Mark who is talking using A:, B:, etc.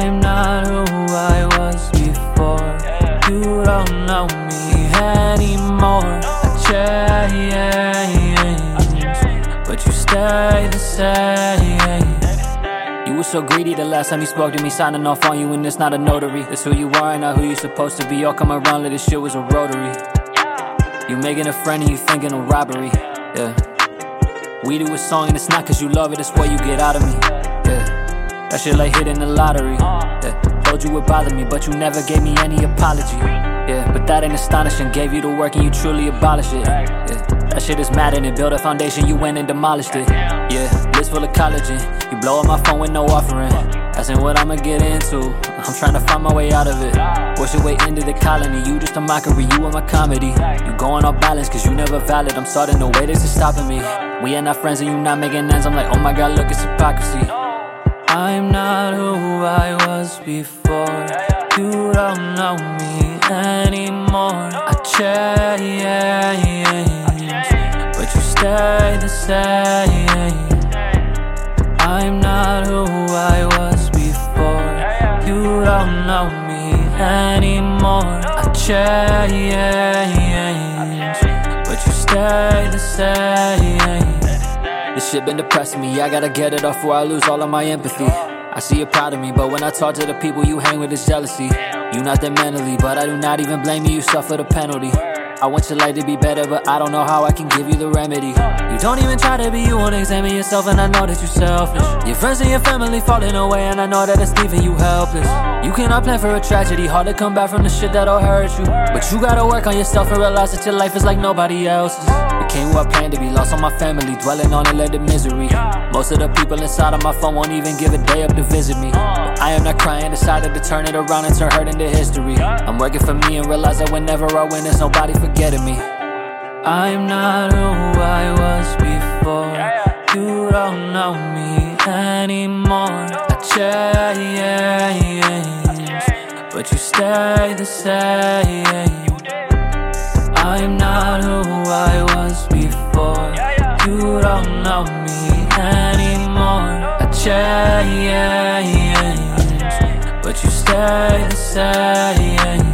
A: I'm not who I was before. You don't know me anymore. I change, but you stay the same. You were so greedy the last time you spoke to me, signing off on you, and it's not a notary. It's who you are and not who you're supposed to be. All come around, like this shit was a rotary. You making a friend and you thinking a robbery. Yeah. We do a song and it's not cause you love it, it's what you get out of me. That shit like hitting the lottery. Yeah. Told you it bothered me, but you never gave me any apology. Yeah, but that ain't astonishing. Gave you the work and you truly abolished it. Yeah. That shit is maddening. Built a foundation, you went and demolished it. Yeah, list full of collagen. You blow up my phone with no offering. Asking what I'ma get into. I'm trying to find my way out of it. What's your way into the colony? You just a mockery, you are my comedy. You going off balance, cause you never valid. I'm starting to wait, this is stopping me. We are not friends and you not making ends. I'm like, oh my god, look, it's hypocrisy. I'm not who I was before. You don't know me anymore. I change, but you stay the same. I'm not who I was before. You don't know me anymore. I change, but you stay the same. This shit been depressing me. I gotta get it off before I lose all of my empathy. I see you're proud of me, but when I talk to the people you hang with, it's jealousy. You not that mentally, but I do not even blame you. You suffer the penalty. I want your life to be better, but I don't know how I can give you the remedy. You don't even try to be you, wanna examine yourself, and I know that you're selfish. Your friends and your family falling away, and I know that it's leaving you helpless. You cannot plan for a tragedy, hard to come back from the shit that'll hurt you. But you gotta work on yourself and realize that your life is like nobody else's. It came with a plan to be lost on my family, dwelling on to misery. Most of the people inside of my phone won't even give a day up to visit me. I am not crying, decided to turn it around and turn hurt into history. I'm working for me and realize that whenever I win, there's nobody forgetting me. I'm not who I was before. You don't know me anymore. I change, but you stay the same. I'm not who I was before. You don't know me anymore. I change, but you stay the same.